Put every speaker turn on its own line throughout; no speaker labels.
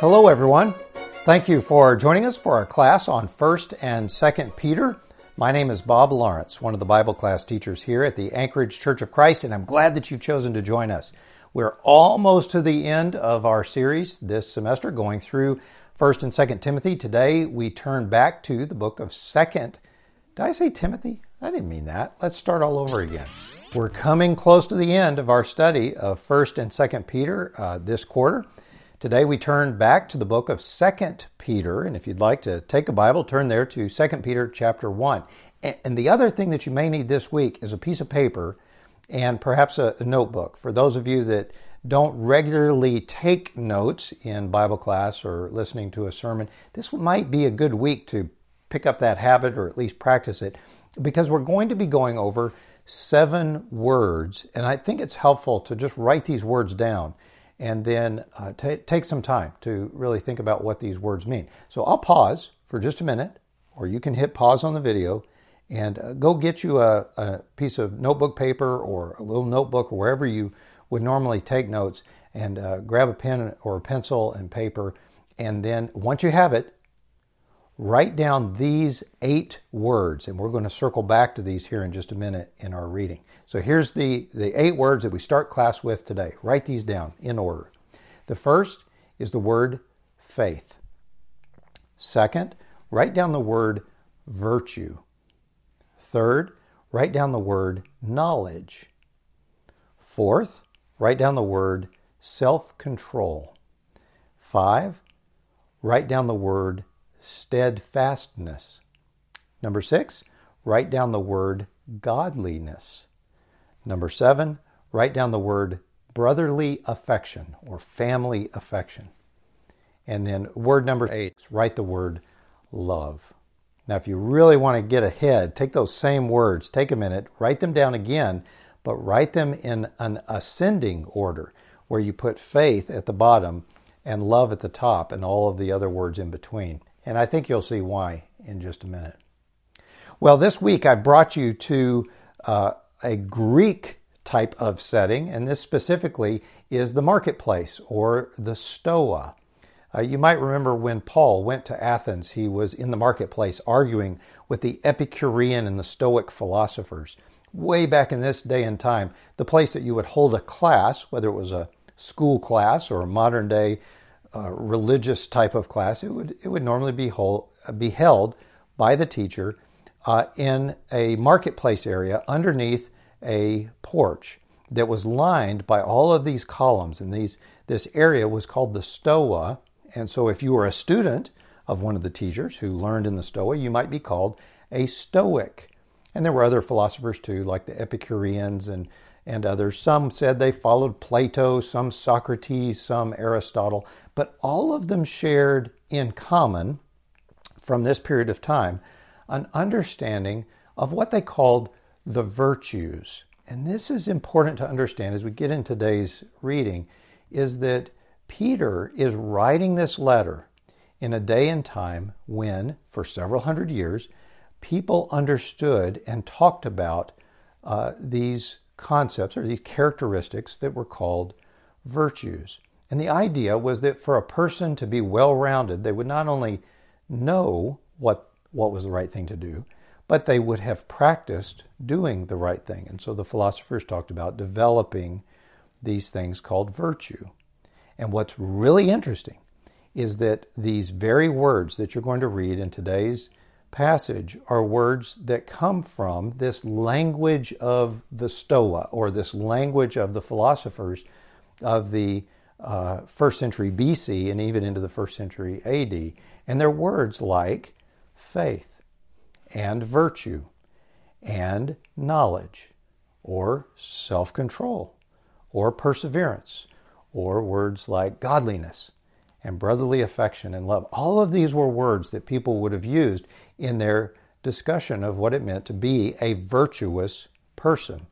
Hello, everyone. Thank you for joining us for our class on 1st and 2nd Peter. My name is Bob Lawrence, one of the Bible class teachers here at the Anchorage Church of Christ, and I'm glad that you've chosen to join us. We're almost to the end of our series this semester, going through 1st and 2nd Timothy. Today, we turn back to the book of 2nd. Did I say Timothy? I didn't mean that. Let's start all over again. We're coming close to the end of our study of 1st and 2nd Peter uh, this quarter. Today we turn back to the book of 2nd Peter, and if you'd like to take a Bible, turn there to 2nd Peter chapter 1. And the other thing that you may need this week is a piece of paper and perhaps a notebook. For those of you that don't regularly take notes in Bible class or listening to a sermon, this might be a good week to pick up that habit or at least practice it because we're going to be going over seven words, and I think it's helpful to just write these words down and then uh, t- take some time to really think about what these words mean. So I'll pause for just a minute, or you can hit pause on the video and uh, go get you a, a, piece of notebook paper or a little notebook or wherever you would normally take notes and uh, grab a pen or a pencil and paper. And then once you have it, write down these eight words. And we're going to circle back to these here in just a minute in our reading. So here's the, the eight words that we start class with today. Write these down in order. The first is the word faith. Second, write down the word virtue. Third, write down the word knowledge. Fourth, write down the word self control. Five, write down the word steadfastness. Number six, write down the word godliness. Number seven, write down the word brotherly affection or family affection. And then word number eight, write the word love. Now, if you really want to get ahead, take those same words, take a minute, write them down again, but write them in an ascending order where you put faith at the bottom and love at the top and all of the other words in between. And I think you'll see why in just a minute. Well, this week I brought you to uh, a Greek type of setting, and this specifically is the marketplace or the stoa. Uh, you might remember when Paul went to Athens, he was in the marketplace arguing with the Epicurean and the Stoic philosophers. Way back in this day and time, the place that you would hold a class, whether it was a school class or a modern day uh, religious type of class, it would, it would normally be, hold, be held by the teacher uh, in a marketplace area underneath a porch that was lined by all of these columns. And these, this area was called the Stoa. And so, if you were a student of one of the teachers who learned in the Stoa, you might be called a Stoic. And there were other philosophers too, like the Epicureans and, and others. Some said they followed Plato, some Socrates, some Aristotle, but all of them shared in common from this period of time an understanding of what they called the virtues. And this is important to understand as we get in today's reading is that Peter is writing this letter in a day and time when, for several hundred years, people understood and talked about uh, these concepts or these characteristics that were called virtues. And the idea was that for a person to be well rounded, they would not only know what what was the right thing to do, but they would have practiced doing the right thing. And so the philosophers talked about developing these things called virtue. And what's really interesting is that these very words that you're going to read in today's passage are words that come from this language of the Stoa, or this language of the philosophers of the uh, first century BC and even into the first century AD. And they're words like faith and virtue and knowledge or self control or perseverance or words like godliness and brotherly affection and love. All of these were words that people would have used in their discussion of what it meant to be a virtuous person.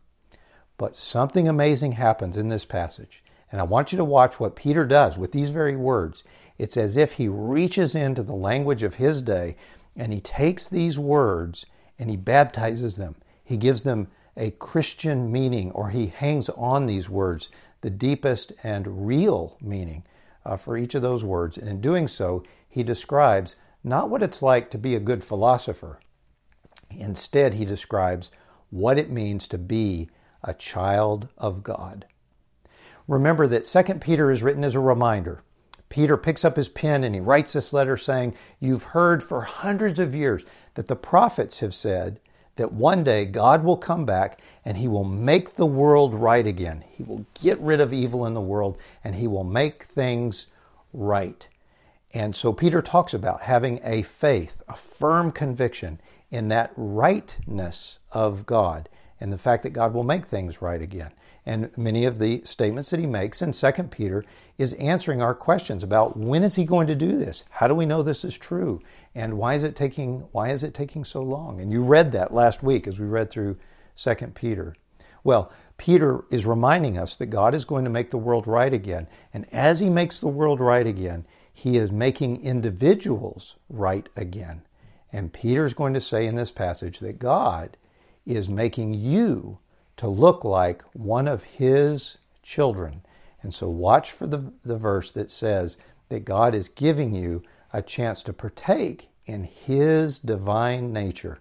But something amazing happens in this passage. And I want you to watch what Peter does with these very words. It's as if he reaches into the language of his day and he takes these words and he baptizes them. He gives them a Christian meaning, or he hangs on these words, the deepest and real meaning uh, for each of those words. And in doing so, he describes not what it's like to be a good philosopher. Instead, he describes what it means to be a child of God. Remember that 2 Peter is written as a reminder. Peter picks up his pen and he writes this letter saying, You've heard for hundreds of years that the prophets have said that one day God will come back and he will make the world right again. He will get rid of evil in the world and he will make things right. And so Peter talks about having a faith, a firm conviction in that rightness of God and the fact that God will make things right again. And many of the statements that he makes in 2 Peter is answering our questions about when is he going to do this? How do we know this is true? And why is it taking why is it taking so long? And you read that last week as we read through 2 Peter. Well, Peter is reminding us that God is going to make the world right again. And as he makes the world right again, he is making individuals right again. And Peter's going to say in this passage that God is making you to look like one of his children. And so watch for the, the verse that says that God is giving you a chance to partake in his divine nature.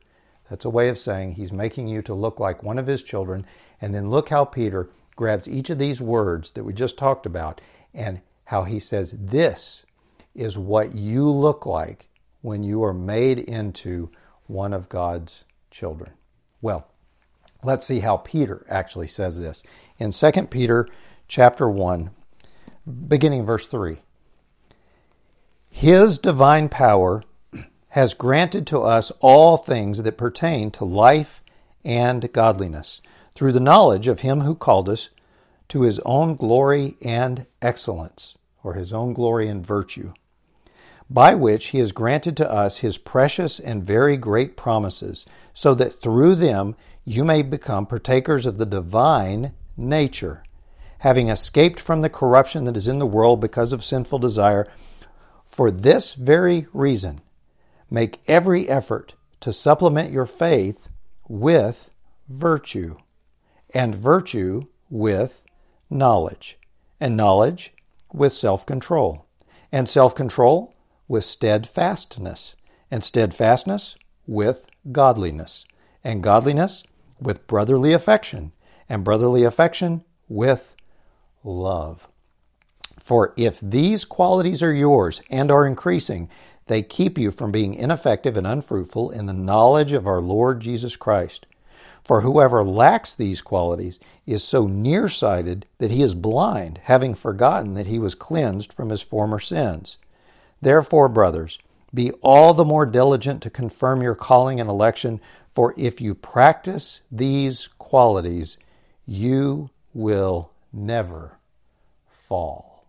That's a way of saying he's making you to look like one of his children. And then look how Peter grabs each of these words that we just talked about and how he says, This is what you look like when you are made into one of God's children. Well, let's see how Peter actually says this. In 2 Peter chapter 1, beginning verse 3. His divine power has granted to us all things that pertain to life and godliness through the knowledge of him who called us to his own glory and excellence, or his own glory and virtue by which he has granted to us his precious and very great promises, so that through them you may become partakers of the divine nature, having escaped from the corruption that is in the world because of sinful desire. For this very reason, make every effort to supplement your faith with virtue, and virtue with knowledge, and knowledge with self control, and self control with steadfastness, and steadfastness with godliness, and godliness with brotherly affection, and brotherly affection with love. For if these qualities are yours and are increasing, they keep you from being ineffective and unfruitful in the knowledge of our Lord Jesus Christ. For whoever lacks these qualities is so nearsighted that he is blind, having forgotten that he was cleansed from his former sins. Therefore, brothers, be all the more diligent to confirm your calling and election, for if you practice these qualities, you will never fall.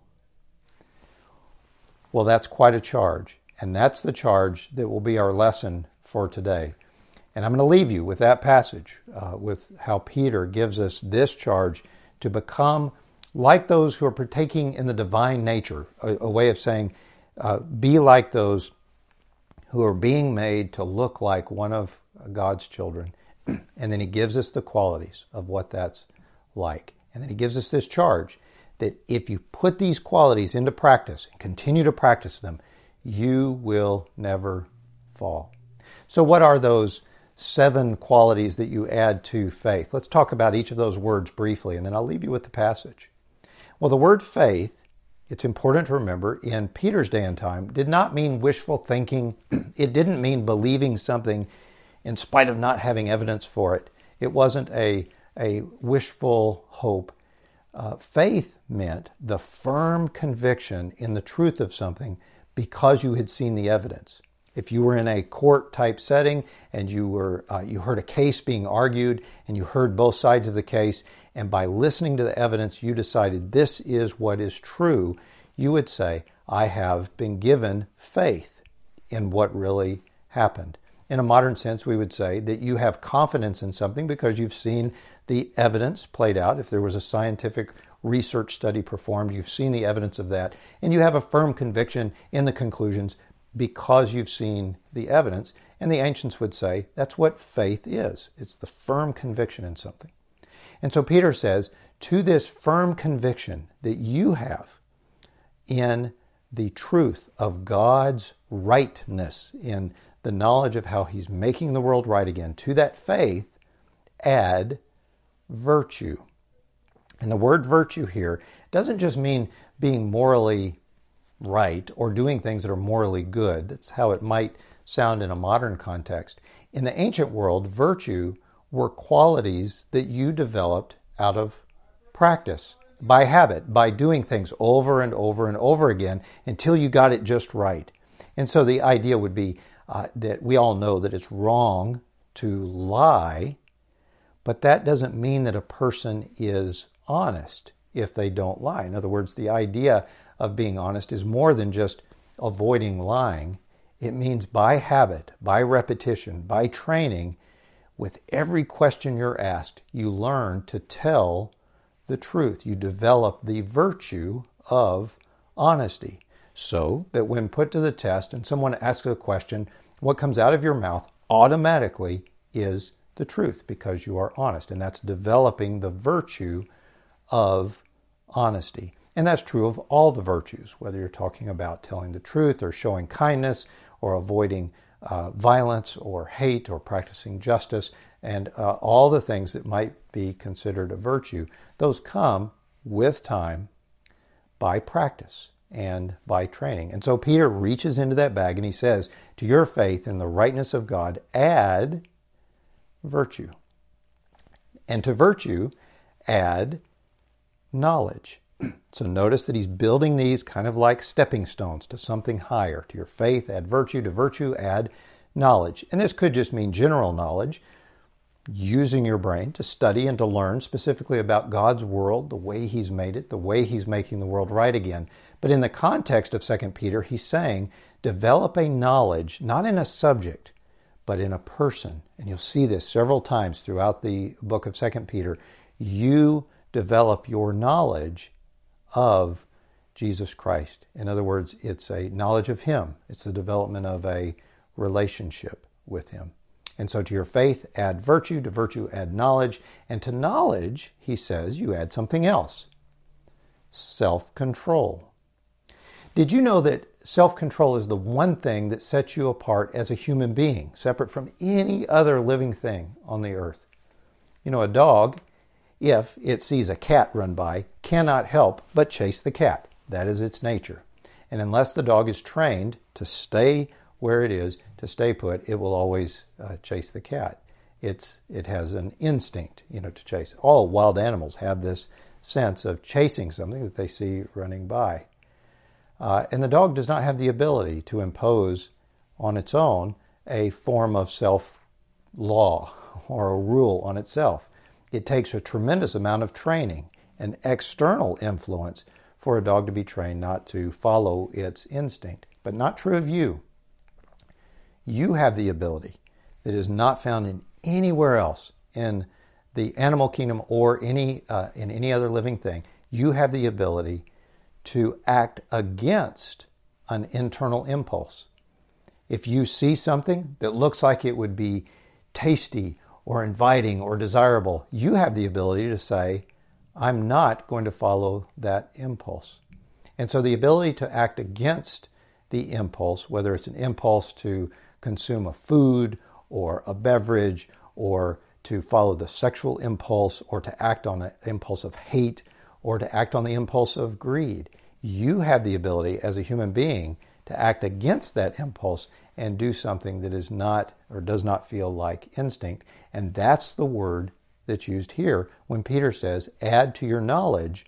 Well, that's quite a charge, and that's the charge that will be our lesson for today. And I'm going to leave you with that passage, uh, with how Peter gives us this charge to become like those who are partaking in the divine nature, a, a way of saying, uh, be like those who are being made to look like one of God's children. and then he gives us the qualities of what that's like. And then he gives us this charge that if you put these qualities into practice and continue to practice them, you will never fall. So, what are those seven qualities that you add to faith? Let's talk about each of those words briefly, and then I'll leave you with the passage. Well, the word faith it's important to remember in Peter's day and time did not mean wishful thinking. it didn't mean believing something in spite of not having evidence for it. It wasn't a, a wishful hope. Uh, faith meant the firm conviction in the truth of something because you had seen the evidence. If you were in a court type setting and you were uh, you heard a case being argued and you heard both sides of the case and by listening to the evidence you decided this is what is true, you would say, I have been given faith in what really happened. In a modern sense, we would say that you have confidence in something because you've seen the evidence played out. If there was a scientific research study performed, you've seen the evidence of that, and you have a firm conviction in the conclusions because you've seen the evidence. And the ancients would say that's what faith is it's the firm conviction in something. And so Peter says, to this firm conviction that you have in the truth of God's rightness, in the knowledge of how He's making the world right again. To that faith, add virtue. And the word virtue here doesn't just mean being morally right or doing things that are morally good. That's how it might sound in a modern context. In the ancient world, virtue were qualities that you developed out of practice, by habit, by doing things over and over and over again until you got it just right. And so the idea would be uh, that we all know that it's wrong to lie, but that doesn't mean that a person is honest if they don't lie. In other words, the idea of being honest is more than just avoiding lying. It means by habit, by repetition, by training, with every question you're asked, you learn to tell the truth. You develop the virtue of honesty. So that when put to the test and someone asks a question, what comes out of your mouth automatically is the truth because you are honest. And that's developing the virtue of honesty. And that's true of all the virtues, whether you're talking about telling the truth or showing kindness or avoiding uh, violence or hate or practicing justice and uh, all the things that might be considered a virtue. Those come with time by practice and by training. And so Peter reaches into that bag and he says, To your faith in the rightness of God, add virtue. And to virtue, add knowledge. So notice that he's building these kind of like stepping stones to something higher. To your faith, add virtue. To virtue, add knowledge. And this could just mean general knowledge, using your brain to study and to learn specifically about God's world, the way he's made it, the way he's making the world right again. But in the context of 2 Peter, he's saying develop a knowledge, not in a subject, but in a person. And you'll see this several times throughout the book of 2 Peter. You develop your knowledge of Jesus Christ. In other words, it's a knowledge of Him, it's the development of a relationship with Him. And so to your faith, add virtue, to virtue, add knowledge, and to knowledge, he says, you add something else self control. Did you know that self control is the one thing that sets you apart as a human being, separate from any other living thing on the earth? You know, a dog if it sees a cat run by, cannot help but chase the cat. That is its nature. And unless the dog is trained to stay where it is, to stay put, it will always uh, chase the cat. It's, it has an instinct, you know, to chase. All wild animals have this sense of chasing something that they see running by. Uh, and the dog does not have the ability to impose on its own a form of self law or a rule on itself. It takes a tremendous amount of training and external influence for a dog to be trained not to follow its instinct. But not true of you. You have the ability that is not found in anywhere else in the animal kingdom or any uh, in any other living thing. You have the ability to act against an internal impulse. If you see something that looks like it would be tasty or inviting or desirable, you have the ability to say, I'm not going to follow that impulse. And so the ability to act against the impulse, whether it's an impulse to consume a food or a beverage or to follow the sexual impulse or to act on the impulse of hate or to act on the impulse of greed, you have the ability as a human being to act against that impulse and do something that is not or does not feel like instinct. And that's the word that's used here when Peter says, add to your knowledge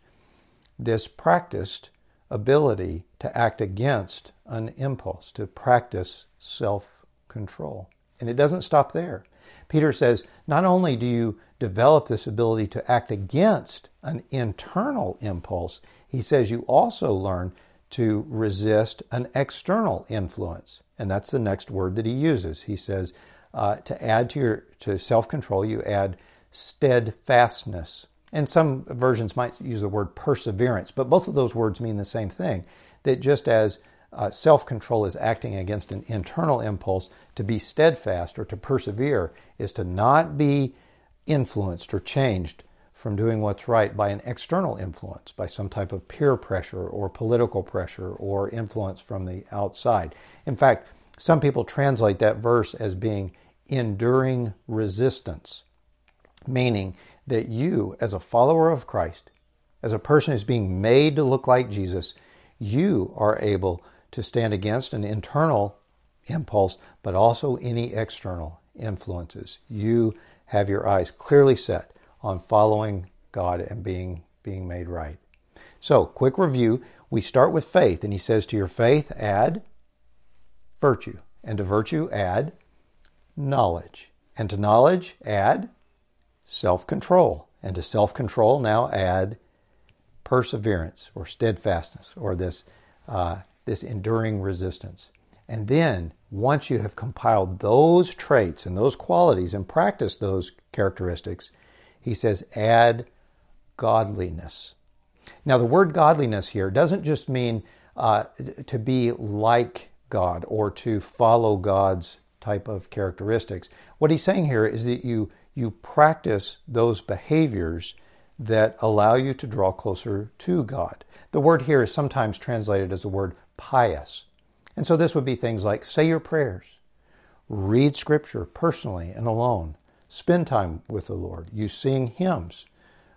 this practiced ability to act against an impulse, to practice self control. And it doesn't stop there. Peter says, not only do you develop this ability to act against an internal impulse, he says you also learn to resist an external influence. And that's the next word that he uses. He says, uh, to add to your to self-control, you add steadfastness. And some versions might use the word perseverance, but both of those words mean the same thing. That just as uh, self control is acting against an internal impulse, to be steadfast or to persevere is to not be influenced or changed from doing what's right by an external influence, by some type of peer pressure or political pressure or influence from the outside. In fact, some people translate that verse as being enduring resistance, meaning that you, as a follower of Christ, as a person who's being made to look like Jesus, you are able to stand against an internal impulse, but also any external influences. You have your eyes clearly set on following God and being being made right. So, quick review. We start with faith, and he says, To your faith, add virtue, and to virtue, add knowledge, and to knowledge, add self control, and to self control, now add perseverance or steadfastness or this, uh, this enduring resistance. And then, once you have compiled those traits and those qualities and practiced those characteristics, he says, add godliness. Now, the word godliness here doesn't just mean uh, to be like God or to follow God's type of characteristics. What he's saying here is that you you practice those behaviors that allow you to draw closer to God. The word here is sometimes translated as the word pious. And so this would be things like say your prayers, read scripture personally and alone, spend time with the Lord. You sing hymns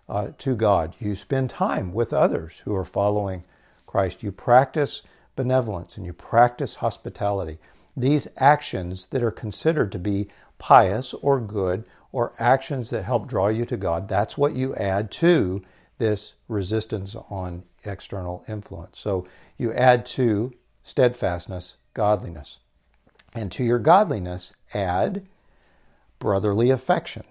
uh, to God. You spend time with others who are following Christ. You practice benevolence and you practice hospitality. These actions that are considered to be pious or good or actions that help draw you to God, that's what you add to this resistance on external influence. So you add to steadfastness, godliness. And to your godliness, add brotherly affection.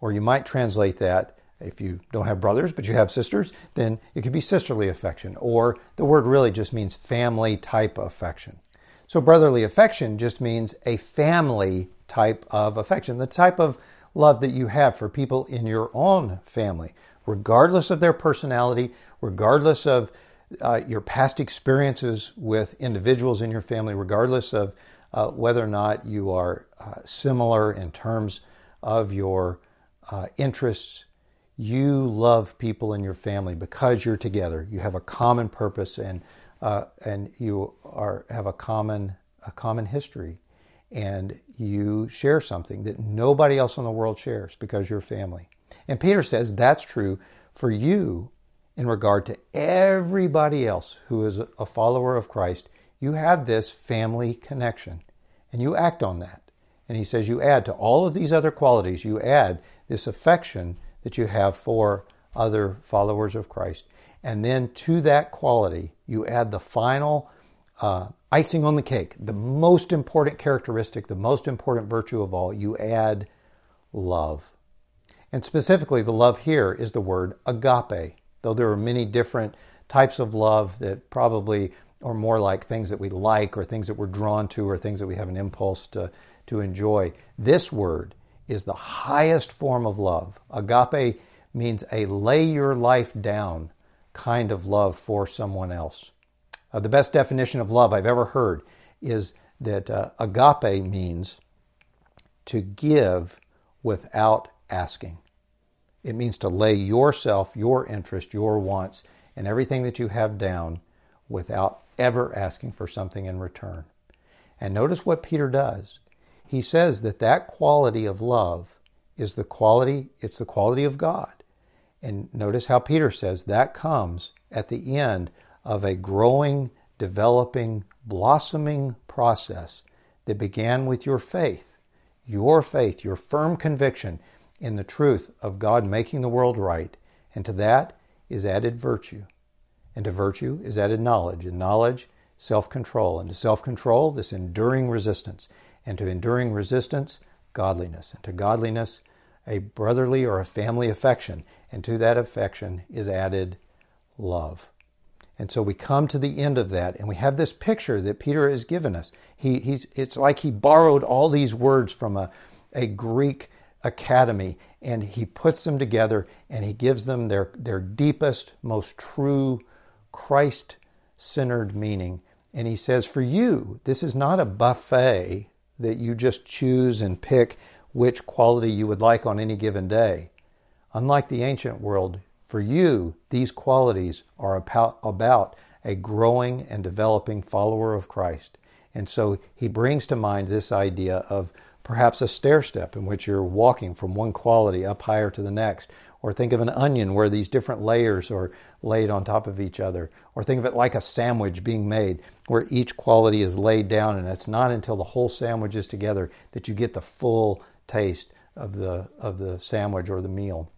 Or you might translate that, if you don't have brothers but you have sisters, then it could be sisterly affection. Or the word really just means family type affection. So brotherly affection just means a family type of affection, the type of love that you have for people in your own family, regardless of their personality, regardless of uh, your past experiences with individuals in your family, regardless of uh, whether or not you are uh, similar in terms of your uh, interests, you love people in your family because you're together. You have a common purpose and uh, and you are have a common a common history, and you share something that nobody else in the world shares because you're family. And Peter says that's true for you in regard to everybody else who is a follower of Christ. You have this family connection and you act on that. And he says you add to all of these other qualities, you add this affection that you have for other followers of Christ. And then to that quality, you add the final uh, icing on the cake, the most important characteristic, the most important virtue of all. You add love. And specifically, the love here is the word agape, though there are many different types of love that probably or more like things that we like or things that we're drawn to or things that we have an impulse to, to enjoy. This word is the highest form of love. Agape means a lay your life down kind of love for someone else. Uh, the best definition of love I've ever heard is that uh, agape means to give without asking. It means to lay yourself, your interest, your wants, and everything that you have down without ever asking for something in return. And notice what Peter does. He says that that quality of love is the quality, it's the quality of God. And notice how Peter says that comes at the end of a growing, developing, blossoming process that began with your faith, your faith, your firm conviction in the truth of God making the world right. And to that is added virtue. And to virtue is added knowledge, and knowledge, self control. And to self control, this enduring resistance. And to enduring resistance, godliness. And to godliness, a brotherly or a family affection. And to that affection is added love. And so we come to the end of that, and we have this picture that Peter has given us. He, he's, it's like he borrowed all these words from a, a Greek academy, and he puts them together, and he gives them their, their deepest, most true Christ centered meaning. And he says, For you, this is not a buffet that you just choose and pick which quality you would like on any given day. Unlike the ancient world, for you, these qualities are about a growing and developing follower of Christ. And so he brings to mind this idea of perhaps a stair step in which you're walking from one quality up higher to the next. Or think of an onion where these different layers are laid on top of each other. Or think of it like a sandwich being made where each quality is laid down and it's not until the whole sandwich is together that you get the full taste of the, of the sandwich or the meal.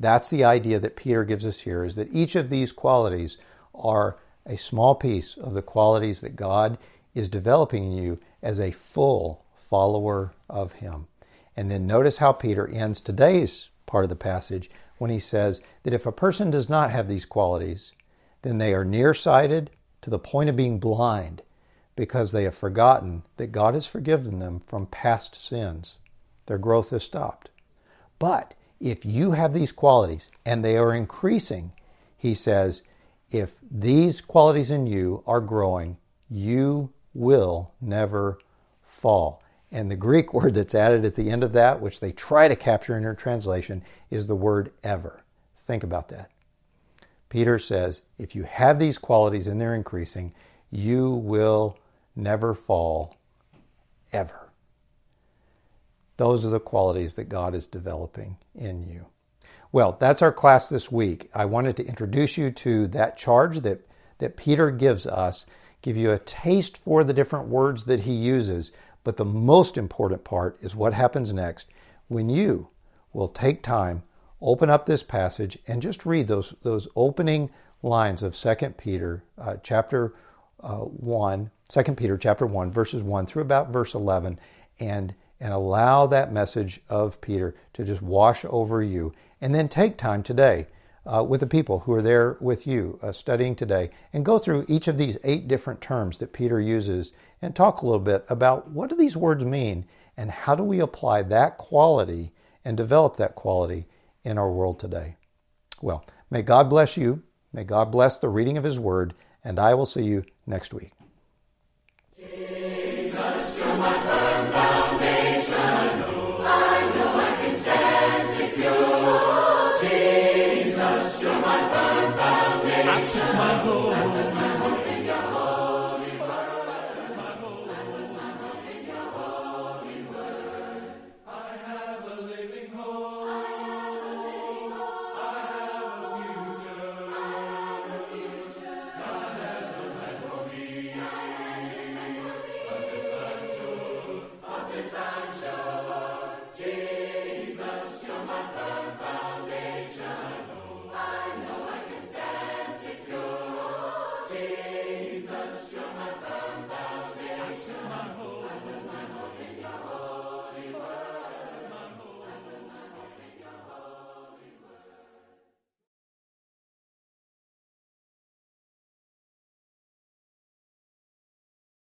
That's the idea that Peter gives us here is that each of these qualities are a small piece of the qualities that God is developing in you as a full follower of Him. And then notice how Peter ends today's part of the passage when he says that if a person does not have these qualities, then they are nearsighted to the point of being blind because they have forgotten that God has forgiven them from past sins. Their growth has stopped. But if you have these qualities and they are increasing, he says, if these qualities in you are growing, you will never fall. And the Greek word that's added at the end of that, which they try to capture in their translation, is the word ever. Think about that. Peter says, if you have these qualities and they're increasing, you will never fall ever. Those are the qualities that God is developing in you. Well, that's our class this week. I wanted to introduce you to that charge that, that Peter gives us, give you a taste for the different words that he uses. But the most important part is what happens next when you will take time, open up this passage, and just read those, those opening lines of 2 Peter uh, chapter uh, 1, 2 Peter chapter 1, verses 1 through about verse 11, and, and allow that message of Peter to just wash over you. And then take time today uh, with the people who are there with you uh, studying today and go through each of these eight different terms that Peter uses and talk a little bit about what do these words mean and how do we apply that quality and develop that quality in our world today. Well, may God bless you. May God bless the reading of His Word, and I will see you next week.